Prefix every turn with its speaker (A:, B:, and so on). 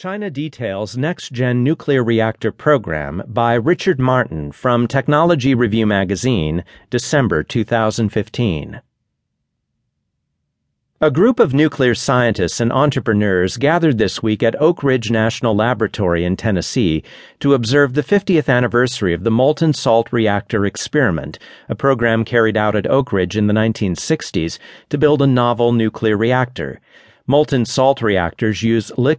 A: China Details Next Gen Nuclear Reactor Program by Richard Martin from Technology Review Magazine, December 2015. A group of nuclear scientists and entrepreneurs gathered this week at Oak Ridge National Laboratory in Tennessee to observe the 50th anniversary of the molten salt reactor experiment, a program carried out at Oak Ridge in the 1960s to build a novel nuclear reactor. Molten salt reactors use liquid